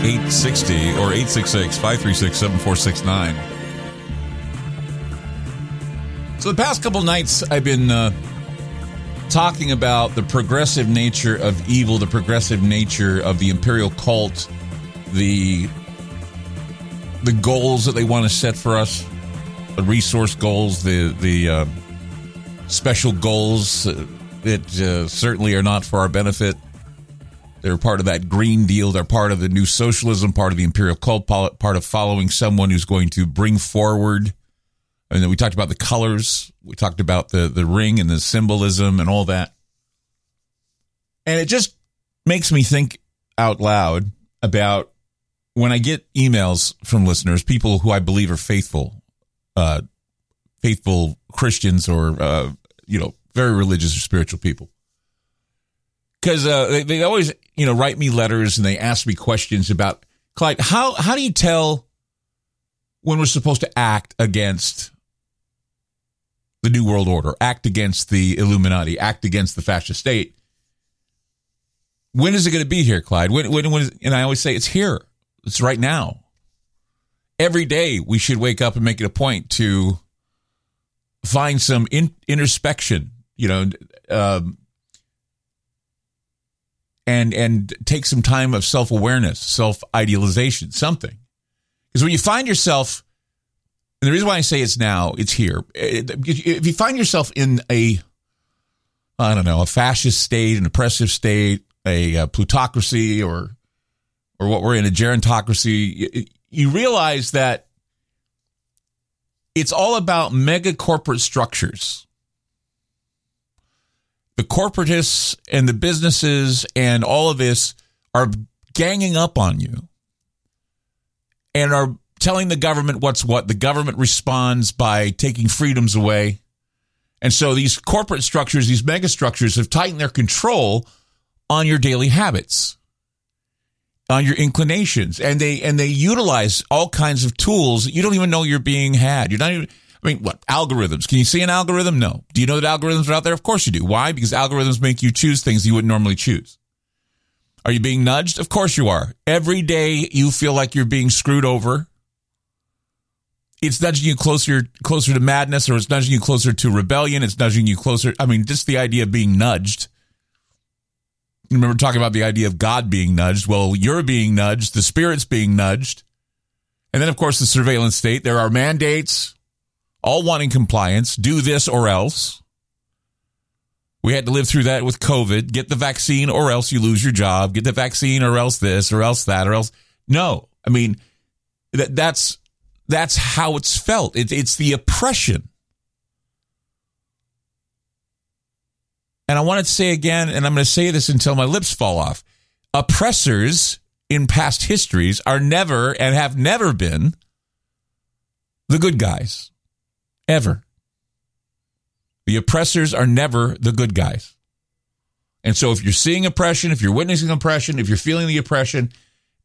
860 or 866 536 7469. So, the past couple nights, I've been uh, talking about the progressive nature of evil, the progressive nature of the imperial cult, the the goals that they want to set for us, the resource goals, the the uh, special goals that uh, certainly are not for our benefit. They're part of that Green Deal. They're part of the new socialism, part of the imperial cult, part of following someone who's going to bring forward. And then we talked about the colors. We talked about the, the ring and the symbolism and all that. And it just makes me think out loud about when I get emails from listeners, people who I believe are faithful, uh, faithful Christians or, uh, you know, very religious or spiritual people because uh, they, they always you know write me letters and they ask me questions about Clyde. How how do you tell when we're supposed to act against the New World Order, act against the Illuminati, act against the fascist state? When is it going to be here, Clyde? When, when, when is, and I always say it's here. It's right now. Every day we should wake up and make it a point to find some in, introspection. You know, um, and and take some time of self awareness, self idealization, something. Because when you find yourself, and the reason why I say it's now, it's here. If you find yourself in a, I don't know, a fascist state, an oppressive state, a, a plutocracy, or or what we're in a gerontocracy, you realize that it's all about mega corporate structures the corporatists and the businesses and all of this are ganging up on you and are telling the government what's what. The government responds by taking freedoms away. And so these corporate structures, these mega structures have tightened their control on your daily habits, on your inclinations. And they and they utilize all kinds of tools you don't even know you're being had. You're not even I mean, what algorithms? Can you see an algorithm? No. Do you know that algorithms are out there? Of course you do. Why? Because algorithms make you choose things you wouldn't normally choose. Are you being nudged? Of course you are. Every day you feel like you're being screwed over. It's nudging you closer closer to madness or it's nudging you closer to rebellion. It's nudging you closer. I mean, just the idea of being nudged. Remember talking about the idea of God being nudged. Well, you're being nudged. The spirit's being nudged. And then, of course, the surveillance state. There are mandates all wanting compliance, do this or else. We had to live through that with COVID. Get the vaccine or else you lose your job. Get the vaccine or else this or else that or else. No, I mean, that, that's, that's how it's felt. It, it's the oppression. And I want to say again, and I'm going to say this until my lips fall off. Oppressors in past histories are never and have never been the good guys. Ever. The oppressors are never the good guys. And so if you're seeing oppression, if you're witnessing oppression, if you're feeling the oppression,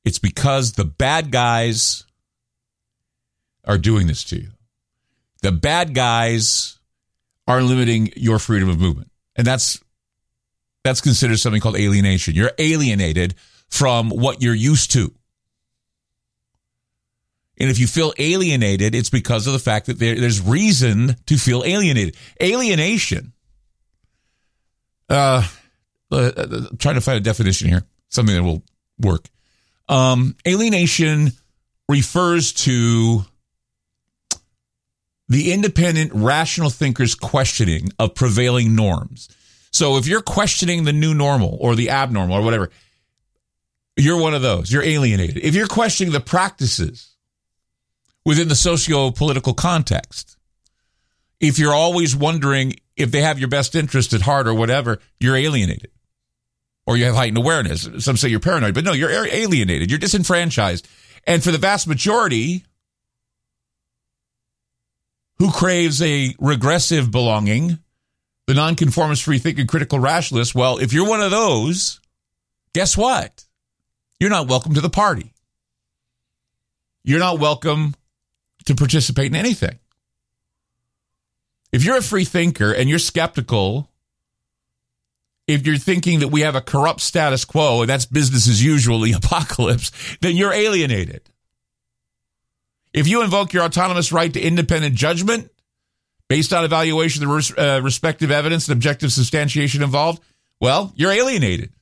it's because the bad guys are doing this to you. The bad guys are limiting your freedom of movement. And that's that's considered something called alienation. You're alienated from what you're used to. And if you feel alienated, it's because of the fact that there, there's reason to feel alienated. Alienation. Uh, uh, uh, trying to find a definition here, something that will work. Um, alienation refers to the independent, rational thinker's questioning of prevailing norms. So if you're questioning the new normal or the abnormal or whatever, you're one of those. You're alienated. If you're questioning the practices within the socio political context. If you're always wondering if they have your best interest at heart or whatever, you're alienated or you have heightened awareness. Some say you're paranoid, but no, you're alienated. You're disenfranchised. And for the vast majority who craves a regressive belonging, the nonconformist, free thinking, critical rationalist. Well, if you're one of those, guess what? You're not welcome to the party. You're not welcome to participate in anything. If you're a free thinker and you're skeptical, if you're thinking that we have a corrupt status quo and that's business as usual, the apocalypse, then you're alienated. If you invoke your autonomous right to independent judgment based on evaluation of the uh, respective evidence and objective substantiation involved, well, you're alienated.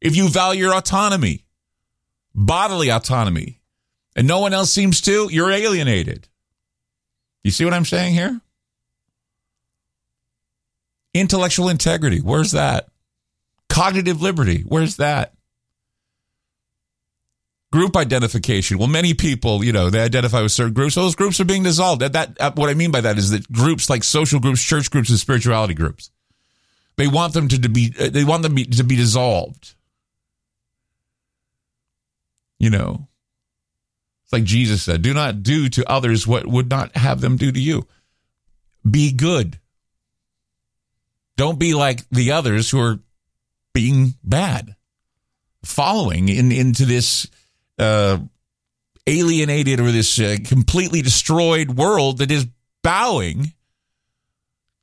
If you value your autonomy, bodily autonomy, and no one else seems to, you're alienated. You see what I'm saying here? Intellectual integrity, where's that? Cognitive liberty, where's that? Group identification. Well, many people, you know, they identify with certain groups. Those groups are being dissolved. That, that, uh, what I mean by that is that groups like social groups, church groups, and spirituality groups, they want them to, to be, uh, they want them to be dissolved. You know, it's like Jesus said, do not do to others what would not have them do to you. Be good. Don't be like the others who are being bad, following in, into this uh, alienated or this uh, completely destroyed world that is bowing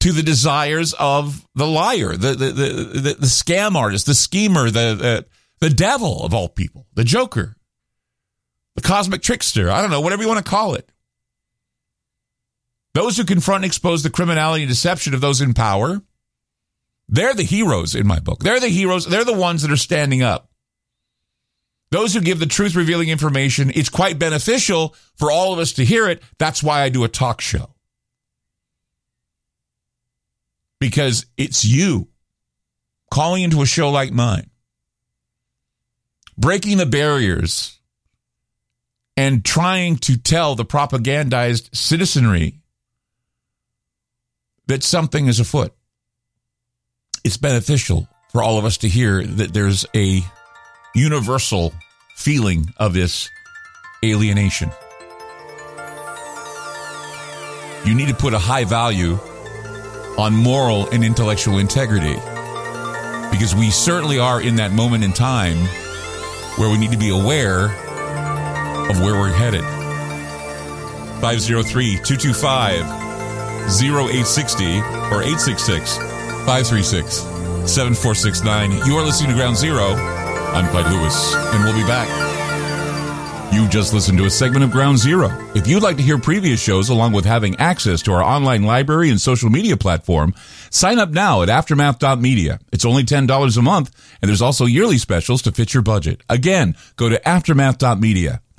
to the desires of the liar, the the the, the, the scam artist, the schemer, the, the the devil of all people, the Joker, the cosmic trickster. I don't know, whatever you want to call it. Those who confront and expose the criminality and deception of those in power they're the heroes in my book. They're the heroes. They're the ones that are standing up. Those who give the truth revealing information, it's quite beneficial for all of us to hear it. That's why I do a talk show. Because it's you calling into a show like mine, breaking the barriers and trying to tell the propagandized citizenry that something is afoot it's beneficial for all of us to hear that there's a universal feeling of this alienation. You need to put a high value on moral and intellectual integrity because we certainly are in that moment in time where we need to be aware of where we're headed. 503 225 0860 or 866 536 7469. You are listening to Ground Zero. I'm Clyde Lewis, and we'll be back. You just listened to a segment of Ground Zero. If you'd like to hear previous shows along with having access to our online library and social media platform, sign up now at aftermath.media. It's only $10 a month, and there's also yearly specials to fit your budget. Again, go to aftermath.media.